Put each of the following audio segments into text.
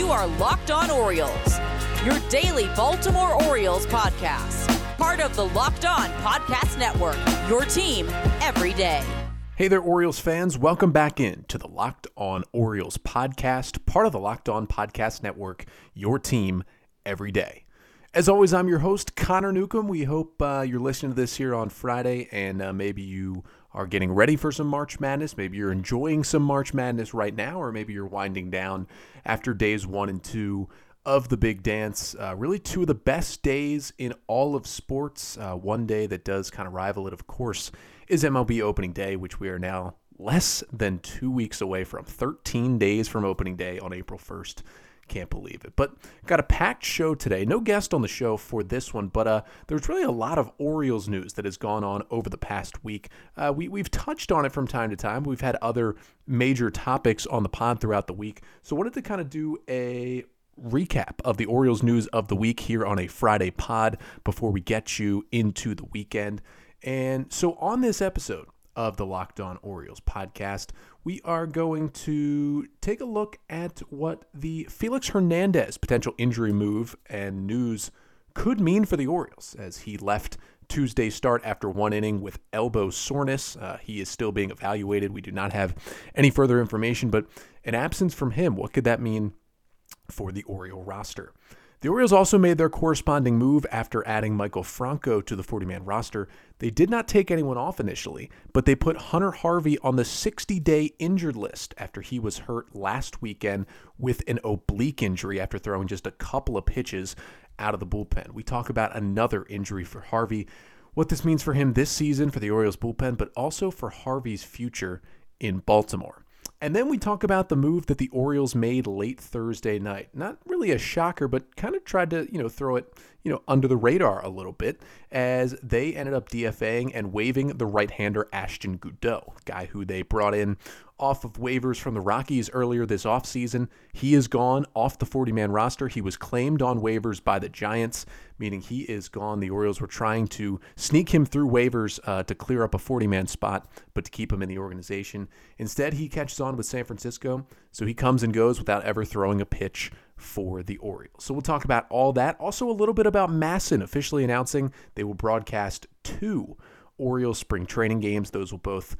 You are Locked On Orioles, your daily Baltimore Orioles podcast. Part of the Locked On Podcast Network, your team every day. Hey there, Orioles fans. Welcome back in to the Locked On Orioles podcast, part of the Locked On Podcast Network, your team every day. As always, I'm your host, Connor Newcomb. We hope uh, you're listening to this here on Friday and uh, maybe you are getting ready for some March Madness. Maybe you're enjoying some March Madness right now, or maybe you're winding down after days one and two of the big dance. Uh, really, two of the best days in all of sports. Uh, one day that does kind of rival it, of course, is MLB opening day, which we are now less than two weeks away from 13 days from opening day on April 1st. Can't believe it. But got a packed show today. No guest on the show for this one, but uh, there's really a lot of Orioles news that has gone on over the past week. Uh, we, we've touched on it from time to time. We've had other major topics on the pod throughout the week. So wanted to kind of do a recap of the Orioles news of the week here on a Friday pod before we get you into the weekend. And so on this episode, of the Locked On Orioles podcast, we are going to take a look at what the Felix Hernandez potential injury move and news could mean for the Orioles as he left Tuesday start after one inning with elbow soreness. Uh, he is still being evaluated. We do not have any further information, but an absence from him, what could that mean for the Oriole roster? The Orioles also made their corresponding move after adding Maikel Franco to the 40 man roster. They did not take anyone off initially, but they put Hunter Harvey on the 60 day injured list after he was hurt last weekend with an oblique injury after throwing just a couple of pitches out of the bullpen. We talk about another injury for Harvey, what this means for him this season for the Orioles bullpen, but also for Harvey's future in Baltimore. And then we talk about the move that the Orioles made late Thursday night. Not really a shocker, but kind of tried to, you know, throw it, you know, under the radar a little bit as they ended up DFAing and waiving the right-hander Ashton Goudeau, guy who they brought in off of waivers from the Rockies earlier this offseason. He is gone off the 40 man roster. He was claimed on waivers by the Giants, meaning he is gone. The Orioles were trying to sneak him through waivers uh, to clear up a 40 man spot, but to keep him in the organization. Instead, he catches on with San Francisco, so he comes and goes without ever throwing a pitch for the Orioles. So we'll talk about all that. Also, a little bit about MASN officially announcing they will broadcast two Orioles spring training games. Those will both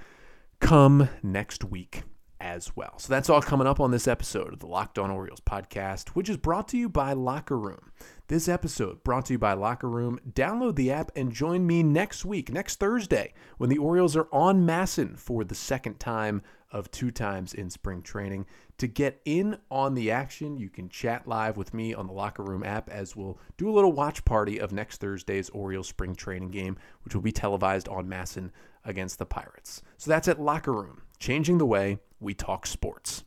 come next week as well. So that's all coming up on this episode of the Locked On Orioles podcast, which is brought to you by Locker Room. This episode brought to you by Locker Room. Download the app and join me next week, next Thursday, when the Orioles are on MASN for the second time of two times in spring training. To get in on the action, you can chat live with me on the Locker Room app as we'll do a little watch party of next Thursday's Orioles spring training game, which will be televised on MASN against the Pirates. So that's at Locker Room, changing the way we talk sports.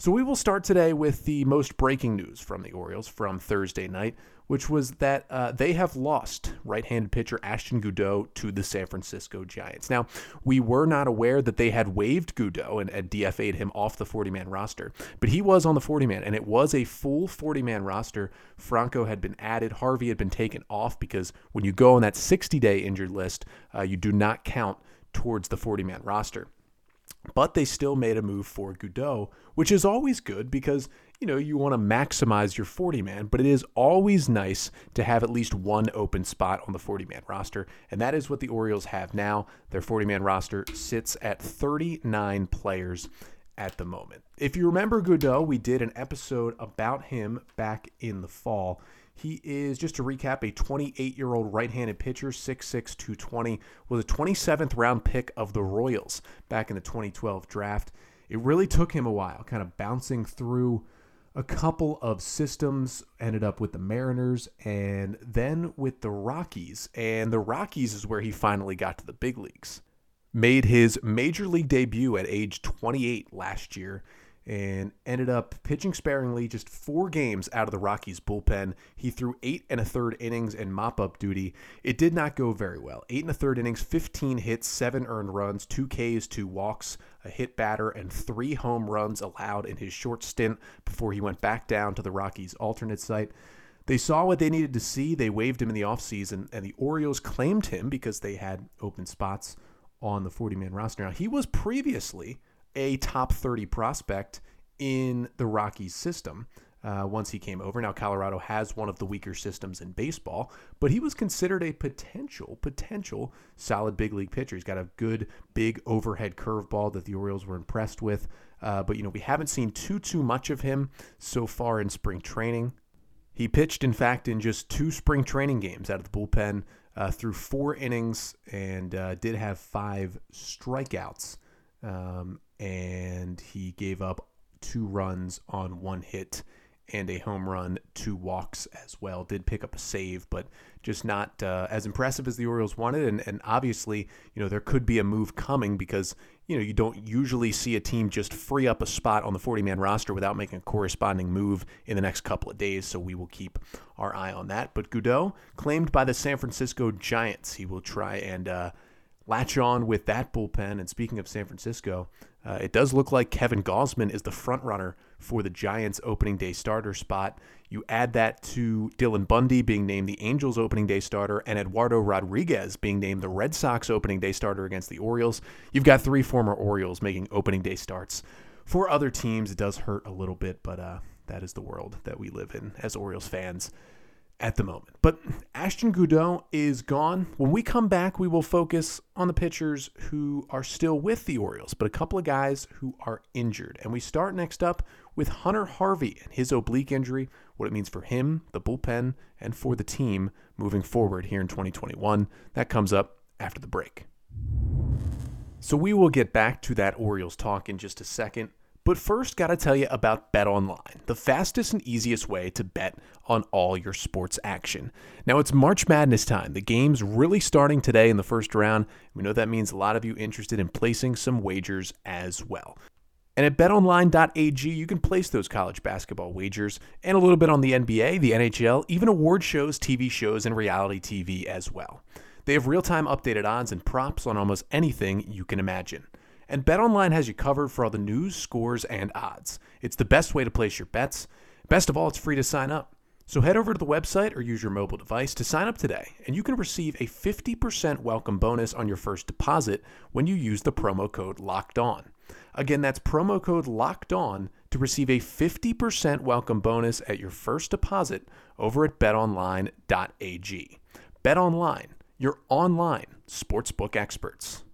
So we will start today with the most breaking news from the Orioles from Thursday night, which was that uh, they have lost right-handed pitcher Ashton Goudeau to the San Francisco Giants. Now, we were not aware that they had waived Goudeau and, and DFA'd him off the 40-man roster, but he was on the 40-man, and it was a full 40-man roster. Franco had been added, Harvey had been taken off because when you go on that 60-day injured list, uh, you do not count towards the 40-man roster. But they still made a move for Goudeau, which is always good because, you know, you want to maximize your 40 man, but it is always nice to have at least one open spot on the 40 man roster. And that is what the Orioles have now. Their 40 man roster sits at 39 players at the moment. If you remember Goudeau, we did an episode about him back in the fall. He is, just to recap, a 28 year old right handed pitcher, 6'6, 220, was a 27th round pick of the Royals back in the 2012 draft. It really took him a while, kind of bouncing through a couple of systems, ended up with the Mariners and then with the Rockies. And the Rockies is where he finally got to the big leagues. Made his major league debut at age 28 last year and ended up pitching sparingly just four games out of the Rockies bullpen. He threw eight and a third innings in mop up duty. It did not go very well. Eight and a third innings, 15 hits, seven earned runs, two Ks, two walks, a hit batter, and three home runs allowed in his short stint before he went back down to the Rockies alternate site. They saw what they needed to see. They waived him in the offseason, and the Orioles claimed him because they had open spots on the 40 man roster. Now, he was previously a top 30 prospect in the Rockies system. Uh, once he came over. Now, Colorado has one of the weaker systems in baseball, but he was considered a potential, potential solid big league pitcher. He's got a good big overhead curveball that the Orioles were impressed with. Uh, but, you know, we haven't seen too, too much of him so far in spring training. He pitched, in fact, in just two spring training games out of the bullpen uh, through four innings and uh, did have five strikeouts. Um, and he gave up two runs on one hit and a home run, two walks as well. Did pick up a save, but just not uh, as impressive as the Orioles wanted. And, and obviously, you know, there could be a move coming because, you know, you don't usually see a team just free up a spot on the 40 man roster without making a corresponding move in the next couple of days. So we will keep our eye on that. But Goudeau, claimed by the San Francisco Giants, he will try and uh, latch on with that bullpen. And speaking of San Francisco, uh, it does look like Kevin Gausman is the front runner for the Giants opening day starter spot. You add that to Dylan Bundy being named the Angels opening day starter and Eduardo Rodriguez being named the Red Sox opening day starter against the Orioles. You've got three former Orioles making opening day starts. For other teams, it does hurt a little bit, but uh, that is the world that we live in as Orioles fans at the moment. But Ashton Goudeau is gone. When we come back, we will focus on the pitchers who are still with the Orioles, but a couple of guys who are injured. And we start next up with Hunter Harvey and his oblique injury, what it means for him, the bullpen, and for the team moving forward here in 2021. That comes up after the break. So we will get back to that Orioles talk in just a second. But first, got to tell you about Bet Online, the fastest and easiest way to bet on all your sports action. Now, it's March Madness time. The game's really starting today in the first round. We know that means a lot of you interested in placing some wagers as well. And at betonline.ag, you can place those college basketball wagers and a little bit on the NBA, the NHL, even award shows, TV shows, and reality TV as well. They have real time updated odds and props on almost anything you can imagine. And BetOnline has you covered for all the news, scores, and odds. It's the best way to place your bets. Best of all, it's free to sign up. So head over to the website or use your mobile device to sign up today, and you can receive a 50% welcome bonus on your first deposit when you use the promo code LOCKED ON. Again, that's promo code LOCKED ON to receive a 50% welcome bonus at your first deposit over at betonline.ag. BetOnline, your online sportsbook experts.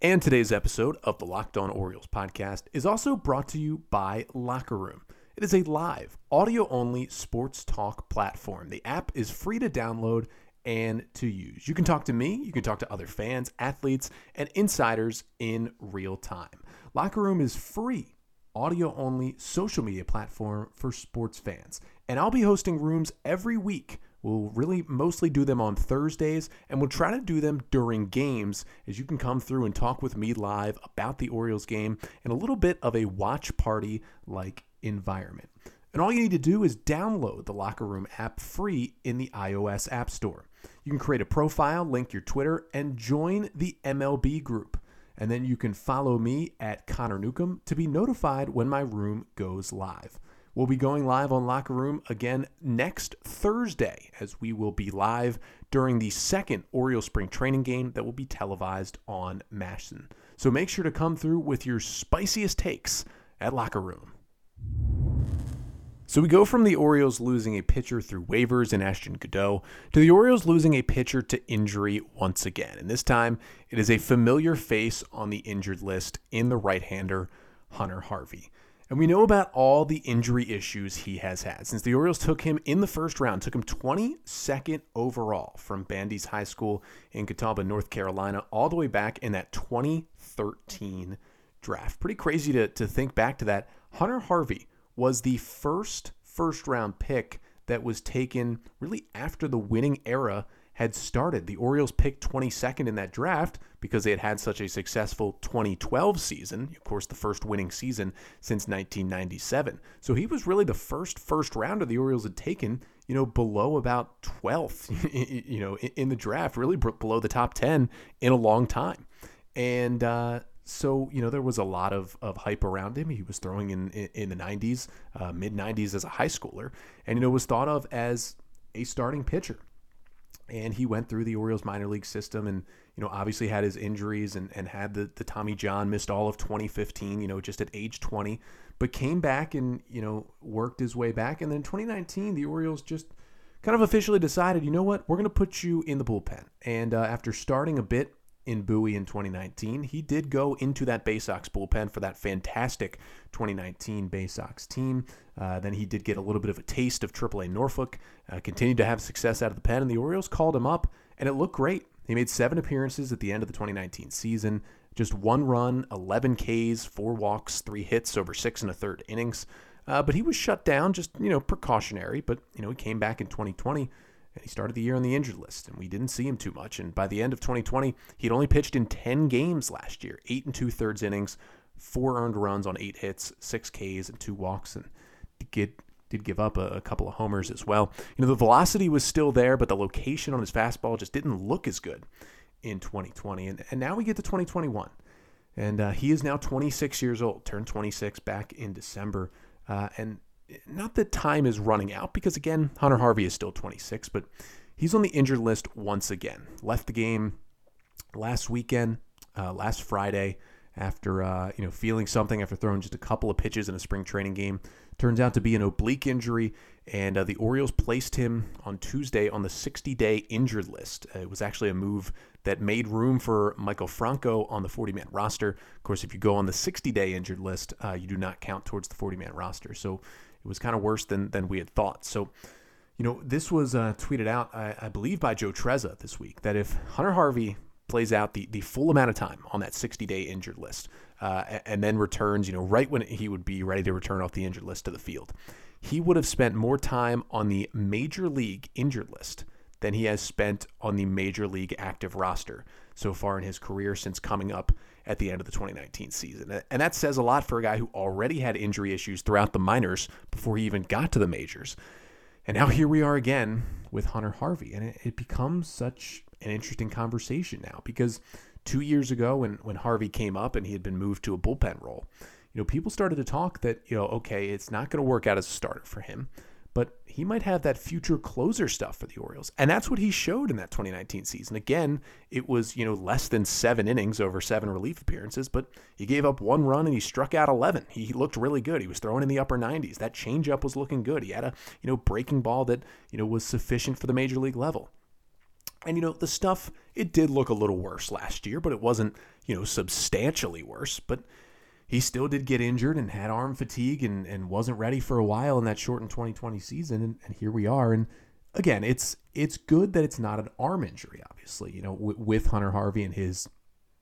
And today's episode of the Locked On Orioles podcast is also brought to you by Locker Room. It is a live, audio only sports talk platform. The app is free to download and to use. You can talk to me, you can talk to other fans, athletes, and insiders in real time. Locker Room is free, audio only social media platform for sports fans. And I'll be hosting rooms every week We'll really mostly do them on Thursdays, and we'll try to do them during games as you can come through and talk with me live about the Orioles game and a little bit of a watch party like environment. And all you need to do is download the Locker Room app free in the iOS App Store. You can create a profile, link your Twitter, and join the MLB group. And then you can follow me at Connor Newcomb to be notified when my room goes live. We'll be going live on Locker Room again next Thursday, as we will be live during the second Orioles spring training game that will be televised on MASN. So make sure to come through with your spiciest takes at Locker Room. So we go from the Orioles losing a pitcher through waivers in Ashton Goudeau to the Orioles losing a pitcher to injury once again. And this time, it is a familiar face on the injured list in the right hander, Hunter Harvey. And we know about all the injury issues he has had. Since the Orioles took him in the first round, took him 22nd overall from Bandys High School in Catawba, North Carolina, all the way back in that 2013 draft. Pretty crazy to, to think back to that. Hunter Harvey was the first first round pick that was taken really after the winning era had started. The Orioles picked 22nd in that draft because they had had such a successful 2012 season, of course, the first winning season since 1997. So he was really the first first rounder the Orioles had taken, you know, below about 12th, you know, in the draft, really below the top 10 in a long time. And, uh, so you know there was a lot of, of hype around him. He was throwing in in, in the 90s, uh, mid 90s as a high schooler, and you know was thought of as a starting pitcher and he went through the Orioles minor league system and you know, obviously had his injuries and, and had the, the Tommy John, missed all of 2015, you know, just at age 20, but came back and, you know, worked his way back. And then 2019, the Orioles just kind of officially decided, you know what, we're going to put you in the bullpen. And uh, after starting a bit in Bowie in 2019. He did go into that Bay Sox bullpen for that fantastic 2019 Bay Sox team. Uh, then he did get a little bit of a taste of AAA Norfolk, uh, continued to have success out of the pen, and the Orioles called him up, and it looked great. He made seven appearances at the end of the 2019 season, just one run, 11 Ks, four walks, three hits over six and a third innings. Uh, but he was shut down, just you know, precautionary. But you know, he came back in 2020 and he started the year on the injured list, and we didn't see him too much. And by the end of 2020, he'd only pitched in 10 games last year, eight and two thirds innings, four earned runs on eight hits, six Ks, and two walks, and did, did give up a, a couple of homers as well. You know, the velocity was still there, but the location on his fastball just didn't look as good in 2020. And, and now we get to 2021. And uh, he is now 26 years old, turned 26 back in December. Uh, and not that time is running out because again, Hunter Harvey is still 26, but he's on the injured list once again. Left the game last weekend, uh, last Friday, after uh, you know feeling something after throwing just a couple of pitches in a spring training game. Turns out to be an oblique injury, and uh, the Orioles placed him on Tuesday on the 60-day injured list. Uh, it was actually a move that made room for Maikel Franco on the 40-man roster. Of course, if you go on the 60-day injured list, uh, you do not count towards the 40-man roster. So was kind of worse than than we had thought. So, you know, this was uh, tweeted out, I, I, believe, by Joe Trezza this week that if Hunter Harvey plays out the the full amount of time on that 60 day injured list, uh, and then returns, you know, right when he would be ready to return off the injured list to the field, he would have spent more time on the major league injured list than he has spent on the major league active roster so far in his career since coming up at the end of the 2019 season. And that says a lot for a guy who already had injury issues throughout the minors before he even got to the majors. And now here we are again with Hunter Harvey. And it, it becomes such an interesting conversation now because two years ago when, when Harvey came up and he had been moved to a bullpen role, you know, people started to talk that, you know, okay, it's not going to work out as a starter for him but he might have that future closer stuff for the Orioles. And that's what he showed in that 2019 season. Again, it was, you know, less than seven innings over seven relief appearances, but he gave up one run and he struck out 11. He looked really good. He was throwing in the upper 90s. That changeup was looking good. He had a, you know, breaking ball that, you know, was sufficient for the major league level. And, you know, the stuff, it did look a little worse last year, but it wasn't, you know, substantially worse. But, he still did get injured and had arm fatigue and, and wasn't ready for a while in that shortened 2020 season. And, and here we are. And again, it's it's good that it's not an arm injury. Obviously, you know, w- with Hunter Harvey and his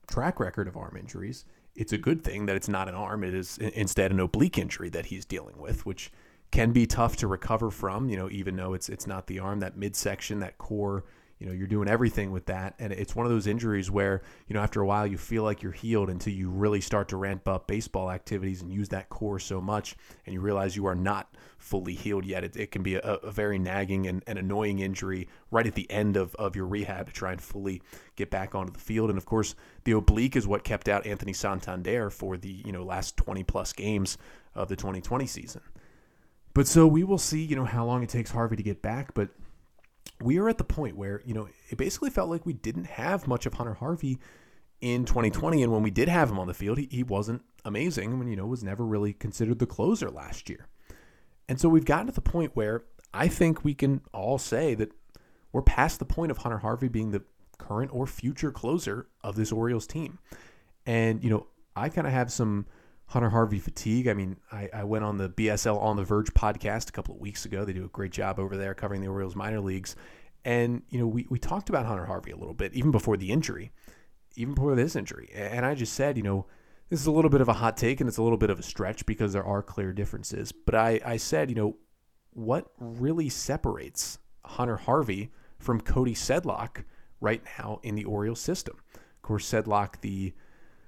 track record of arm injuries, it's a good thing that it's not an arm. It is instead an oblique injury that he's dealing with, which can be tough to recover from. You know, even though it's it's not the arm, that midsection, that core you know you're doing everything with that. And it's one of those injuries where you know after a while you feel like you're healed until you really start to ramp up baseball activities and use that core so much and you realize you are not fully healed yet. It, it can be a, a very nagging and, and, annoying injury right at the end of, of your rehab to try and fully get back onto the field. And of course the oblique is what kept out anthony santander for the you know last 20 plus games of the 2020 season. But so we will see you know how long it takes harvey to get back but we are at the point where, you know, it basically felt like we didn't have much of Hunter Harvey in 2020. And when we did have him on the field, he, he wasn't amazing when, you know, was never really considered the closer last year. And so we've gotten to the point where I think we can all say that we're past the point of Hunter Harvey being the current or future closer of this Orioles team. And, you know, I kind of have some Hunter Harvey fatigue. I mean, I, I, went on the BSL On the Verge podcast a couple of weeks ago. They do a great job over there covering the Orioles minor leagues. And, you know, we, we talked about Hunter Harvey a little bit, even before the injury, even before this injury. And I just said, you know, this is a little bit of a hot take and it's a little bit of a stretch because there are clear differences. But I, I said, you know, what really separates Hunter Harvey from Cody Sedlock right now in the Orioles system? Of course, Sedlock, the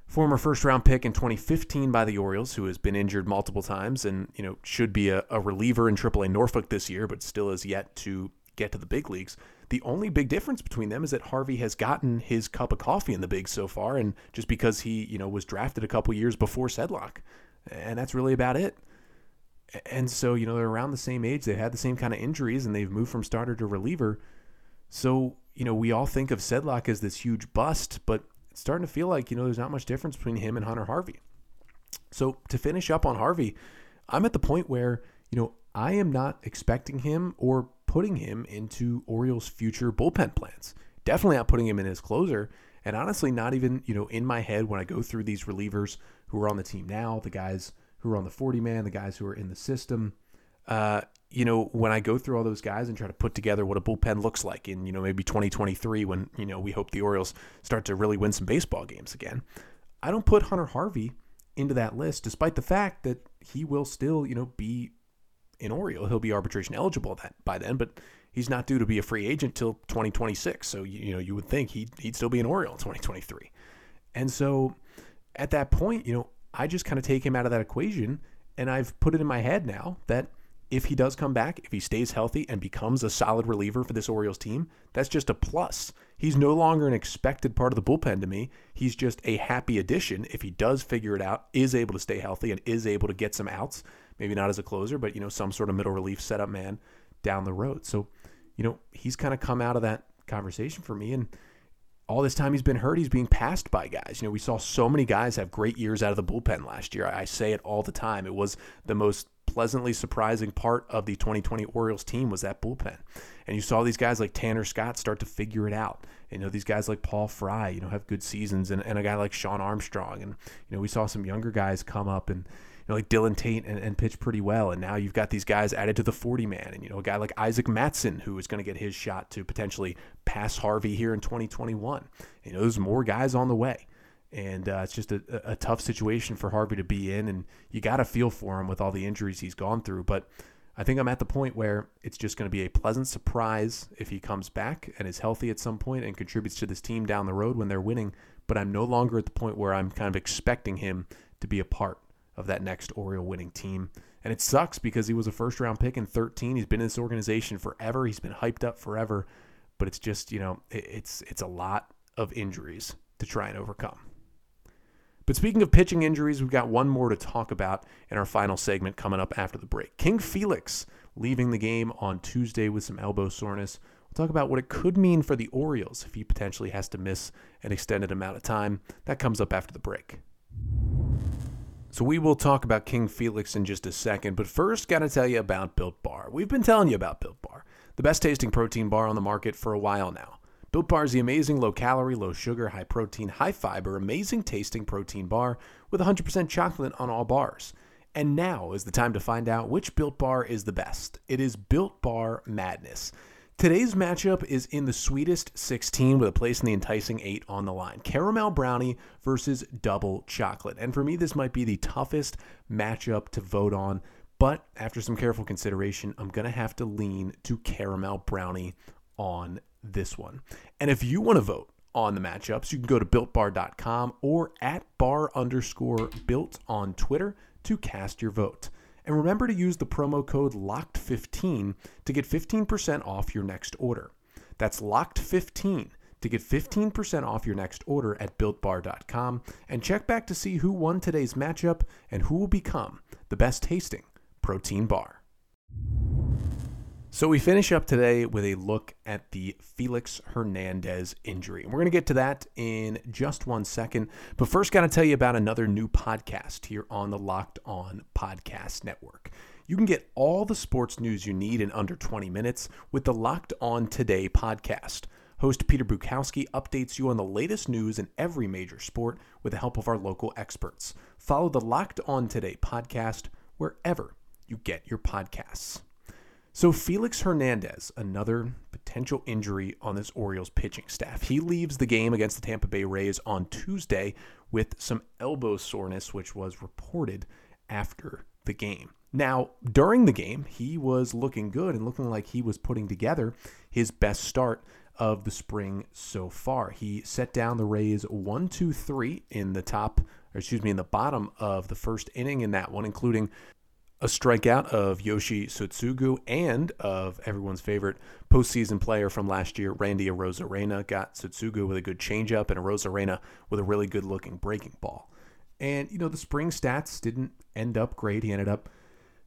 former first round pick in 2015 by the Orioles, who has been injured multiple times and you know should be a, a, reliever in AAA Norfolk this year, but still has yet to get to the big leagues. The only big difference between them is that Harvey has gotten his cup of coffee in the bigs so far, and just because he you know was drafted a couple years before Sedlock, and that's really about it. And so you know they're around the same age, they've had the same kind of injuries, and they've moved from starter to reliever. So you know, we all think of Sedlock as this huge bust, but starting to feel like, you know, there's not much difference between him and Hunter Harvey. So to finish up on Harvey, I'm at the point where, you know, I am not expecting him or putting him into Orioles' future bullpen plans. Definitely not putting him in his closer. And honestly, not even, you know, in my head when I go through these relievers who are on the team now, the guys who are on the 40 man, the guys who are in the system. Uh, you know, when I go through all those guys and try to put together what a bullpen looks like in, you know, maybe 2023 when, you know, we hope the Orioles start to really win some baseball games again, I don't put Hunter Harvey into that list, despite the fact that he will still, you know, be in Oriole. He'll be arbitration eligible that by then, but he's not due to be a free agent till 2026. So you, know, you would think he'd, he'd still be an Oriole in 2023. And so at that point, you know, I just kind of take him out of that equation and I've put it in my head now that if he does come back, if he stays healthy and becomes a solid reliever for this Orioles team, that's just a plus. He's no longer an expected part of the bullpen to me. He's just a happy addition if he does figure it out, is able to stay healthy, and is able to get some outs. Maybe not as a closer, but you know, some sort of middle relief setup man down the road. So, you know, he's kind of come out of that conversation for me. And all this time he's been hurt, he's being passed by guys. You know, we saw so many guys have great years out of the bullpen last year. I say it all the time. It was the most pleasantly surprising part of the 2020 Orioles team was that bullpen. And you saw these guys like Tanner Scott start to figure it out. You know, these guys like Paul Fry, you know, have good seasons and, and a guy like Shawn Armstrong. And, you know, we saw some younger guys come up and, you know, like Dylan Tate and, and pitch pretty well. And now you've got these guys added to the 40 man. And, you know, a guy like Isaac Matson, who is going to get his shot to potentially pass Harvey here in 2021. You know, there's more guys on the way and uh, it's just a, a, tough situation for Harvey to be in, and you got to feel for him with all the injuries he's gone through. But I think I'm at the point where it's just going to be a pleasant surprise if he comes back and is healthy at some point and contributes to this team down the road when they're winning. But I'm no longer at the point where I'm kind of expecting him to be a part of that next Oriole winning team. And it sucks because he was a first round pick in 13. He's been in this organization forever. He's been hyped up forever. But it's just, you know, it's it's a lot of injuries to try and overcome. But speaking of pitching injuries, we've got one more to talk about in our final segment coming up after the break. King Felix leaving the game on Tuesday with some elbow soreness. We'll talk about what it could mean for the Orioles if he potentially has to miss an extended amount of time. That comes up after the break. So we will talk about King Felix in just a second, but first, got to tell you about Built Bar. We've been telling you about Built Bar, the best tasting protein bar on the market for a while now. Built Bar is the amazing low calorie, low sugar, high protein, high fiber, amazing tasting protein bar with 100% chocolate on all bars. And now is the time to find out which Built Bar is the best. It is Built Bar Madness. Today's matchup is in the sweetest 16 with a place in the enticing 8 on the line. Caramel brownie versus double chocolate. And for me, this might be the toughest matchup to vote on. But after some careful consideration, I'm going to have to lean to caramel brownie on this one. And if you want to vote on the matchups, you can go to builtbar.com or at bar underscore built on Twitter to cast your vote. And remember to use the promo code LOCKED15 to get 15% off your next order. That's LOCKED15 to get 15% off your next order at builtbar.com and check back to see who won today's matchup and who will become the best tasting protein bar. So we finish up today with a look at the Felix Hernandez injury. And we're going to get to that in just one second. But first, got to tell you about another new podcast here on the Locked On Podcast Network. You can get all the sports news you need in under 20 minutes with the Locked On Today podcast. Host Peter Bukowski updates you on the latest news in every major sport with the help of our local experts. Follow the Locked On Today podcast wherever you get your podcasts. So, Felix Hernandez, another potential injury on this Orioles pitching staff. He leaves the game against the Tampa Bay Rays on Tuesday with some elbow soreness, which was reported after the game. Now, during the game, he was looking good and looking like he was putting together his best start of the spring so far. He set down the Rays 1 2 3 in the top, or excuse me, in the bottom of the first inning in that one, including a strikeout of Yoshi Tsutsugo and of everyone's favorite postseason player from last year, Randy Arozarena. Got Tsutsugo with a good changeup and Arozarena with a really good looking breaking ball. And, you know, the spring stats didn't end up great. He ended up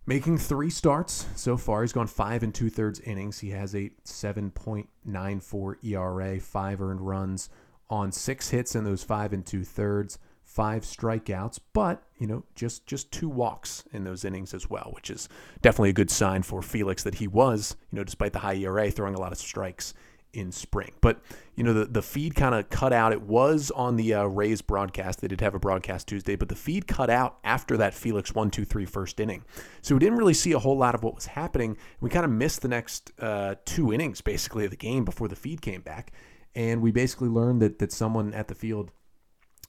Making three starts so far. He's gone five and two thirds innings. He has a 7.94 ERA, five earned runs on six hits in those five and two thirds, five strikeouts, but you know just just two walks in those innings as well, which is definitely a good sign for Felix that he was you know despite the high ERA throwing a lot of strikes in spring. But you know the the feed kind of cut out. It was on the uh, Rays broadcast. They did have a broadcast Tuesday, but the feed cut out after that Felix one two three first inning. So we didn't really see a whole lot of what was happening. We kind of missed the next uh, two innings basically of the game before the feed came back, and we basically learned that that someone at the field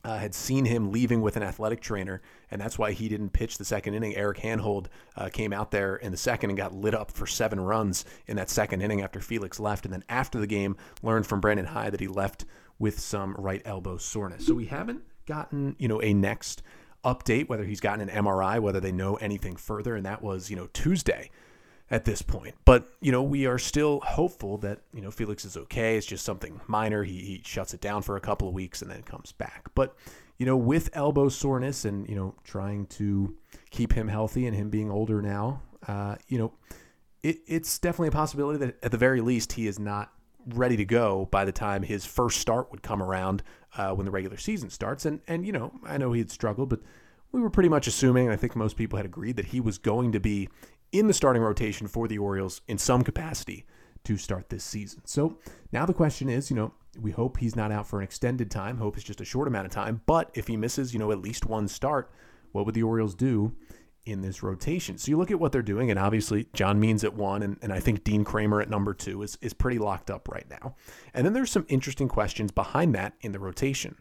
uh, had seen him leaving with an athletic trainer, and that's why he didn't pitch the second inning. Eric Hanhold uh, came out there in the second and got lit up for seven runs in that second inning after Felix left. And then after the game, learned from Brandon Hyde that he left with some right elbow soreness. So we haven't gotten, you know, a next update, whether he's gotten an MRI, whether they know anything further. And that was, you know, Tuesday at this point. But, you know, we are still hopeful that, you know, Felix is okay. It's just something minor. He, he shuts it down for a couple of weeks and then comes back. But, you know, with elbow soreness and, you know, trying to keep him healthy and him being older now, uh, you know, it, it's definitely a possibility that at the very least he is not ready to go by the time his first start would come around uh, when the regular season starts. And, and, you know, I know he had struggled, but we were pretty much assuming, I think most people had agreed, that he was going to be in the starting rotation for the Orioles in some capacity to start this season. So now the question is, you know, we hope he's not out for an extended time. Hope it's just a short amount of time. But if he misses, you know, at least one start, what would the Orioles do in this rotation? So you look at what they're doing, and obviously John Means at one, and, and I think Dean Kremer at number two is, is pretty locked up right now. And then there's some interesting questions behind that in the rotation.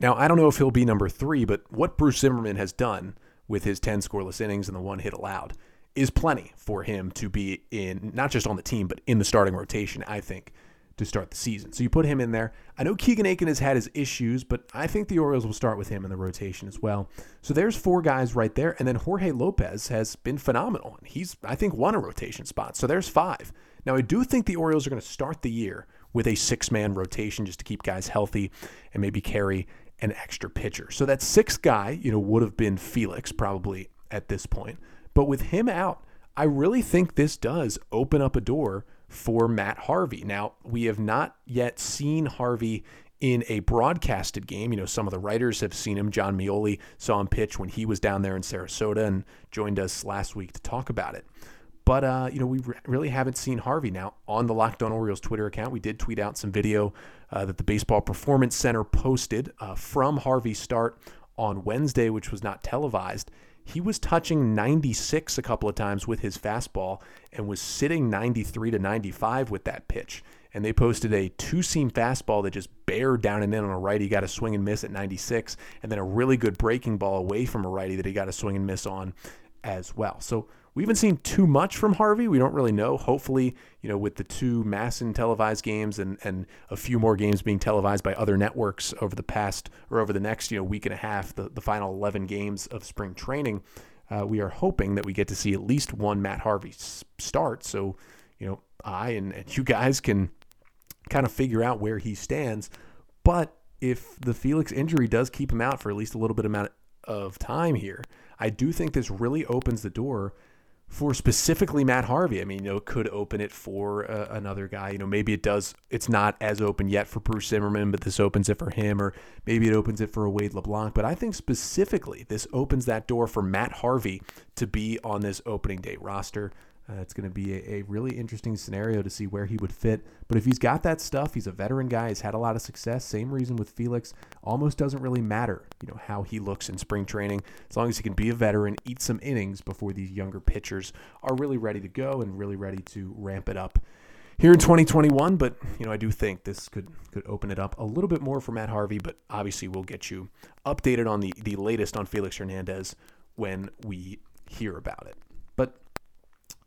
Now, I don't know if he'll be number three, but what Bruce Zimmermann has done with his 10 scoreless innings and the one hit allowed is plenty for him to be in, not just on the team, but in the starting rotation, I think, to start the season. So you put him in there. I know Keegan Akin has had his issues, but I think the Orioles will start with him in the rotation as well. So there's four guys right there. And then Jorge Lopez has been phenomenal. And He's, I think, won a rotation spot. So there's five. Now, I do think the Orioles are going to start the year with a six man rotation just to keep guys healthy and maybe carry an extra pitcher. So that sixth guy, you know, would have been Felix probably at this point. But with him out, I really think this does open up a door for Matt Harvey. Now, we have not yet seen Harvey in a broadcasted game. You know, some of the writers have seen him. Jon Meoli saw him pitch when he was down there in Sarasota and joined us last week to talk about it. But, uh, you know, we really haven't seen Harvey. Now, on the Locked On Orioles Twitter account, we did tweet out some video uh, that the Baseball Performance Center posted uh, from Harvey's start on Wednesday, which was not televised he was touching 96 a couple of times with his fastball and was sitting 93 to 95 with that pitch. And they posted a two seam fastball that just bared down and in on a righty, he got a swing and miss at 96, and then a really good breaking ball away from a righty that he got a swing and miss on as well. So we haven't seen too much from Harvey. We don't really know. Hopefully, you know, with the two MASN televised games and, and a few more games being televised by other networks over the past or over the next, you know, week and a half, the, the final 11 games of spring training, uh, we are hoping that we get to see at least one Matt Harvey start. So, you know, I and, and you guys can kind of figure out where he stands. But if the Felix injury does keep him out for at least a little bit amount of time here, I do think this really opens the door for specifically Matt Harvey. I mean, you know, could open it for uh, another guy. You know, maybe it does. It's not as open yet for Bruce Zimmermann, but this opens it for him, or maybe it opens it for a Wade LeBlanc. But I think specifically this opens that door for Matt Harvey to be on this opening day roster. Uh, it's going to be a, a, really interesting scenario to see where he would fit. But if he's got that stuff, he's a veteran guy. He's had a lot of success. Same reason with Felix. Almost doesn't really matter, you know, how he looks in spring training, as long as he can be a veteran, eat some innings before these younger pitchers are really ready to go and really ready to ramp it up here in 2021. But you know, I do think this could could open it up a little bit more for Matt Harvey. But obviously, we'll get you updated on the the latest on Felix Hernandez when we hear about it.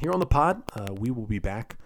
Here on the pod, uh, we will be back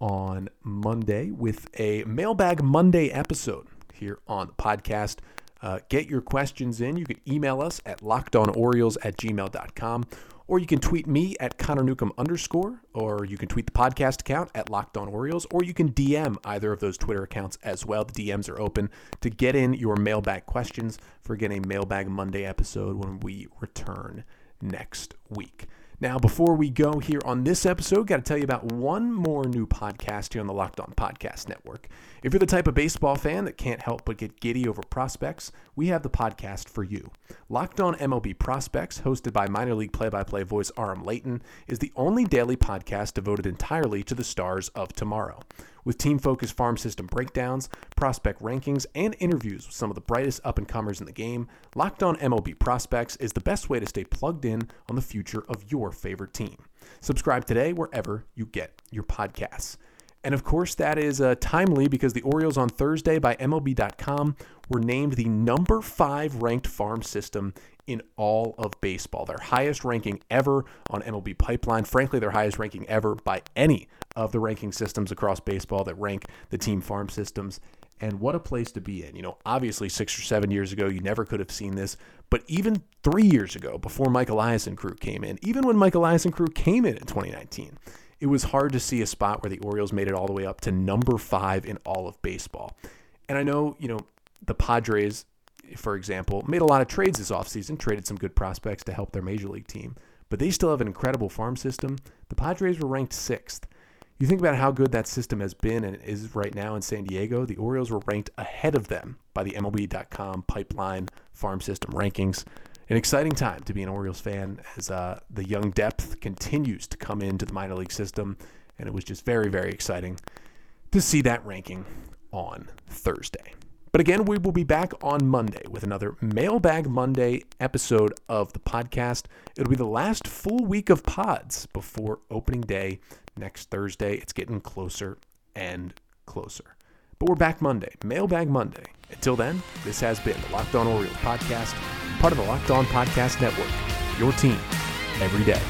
on Monday with a Mailbag Monday episode here on the podcast. Uh, get your questions in. You can email us at lockedonorioles at gmail.com, or you can tweet me at Connor Newcomb underscore, or you can tweet the podcast account at Locked On Orioles, or you can DM either of those Twitter accounts as well. The DMs are open to get in your mailbag questions for getting a Mailbag Monday episode when we return next week. Now, before we go here on this episode, got to tell you about one more new podcast here on the Locked On Podcast Network. If you're the type of baseball fan that can't help but get giddy over prospects, we have the podcast for you. Locked On MLB Prospects, hosted by minor league play by play voice Aram Leighton, is the only daily podcast devoted entirely to the stars of tomorrow. With team focused farm system breakdowns, prospect rankings, and interviews with some of the brightest up and comers in the game, Locked On MLB Prospects is the best way to stay plugged in on the future of your favorite team. Subscribe today wherever you get your podcasts. And of course, that is uh, timely because the Orioles on Thursday by MLB.com were named the number five ranked farm system in all of baseball. Their highest ranking ever on MLB Pipeline. Frankly, their highest ranking ever by any of the ranking systems across baseball that rank the team farm systems. And what a place to be in. You know, obviously, six or seven years ago, you never could have seen this. But even three years ago, before Mike Elias crew came in, even when Mike Elias crew came in in 2019, it was hard to see a spot where the Orioles made it all the way up to number five in all of baseball. And I know, you know, the Padres, for example, made a lot of trades this offseason, traded some good prospects to help their major league team, but they still have an incredible farm system. The Padres were ranked sixth. You think about how good that system has been and is right now in San Diego, the Orioles were ranked ahead of them by the MLB.com pipeline farm system rankings an exciting time to be an Orioles fan as uh, the young depth continues to come into the minor league system. And it was just very, very exciting to see that ranking on Thursday. But again, we will be back on Monday with another Mailbag Monday episode of the podcast. It'll be the last full week of pods before opening day next Thursday. It's getting closer and closer. But we're back Monday, Mailbag Monday. Until then, this has been the Locked On Orioles podcast, part of the Locked On Podcast Network. Your team every day.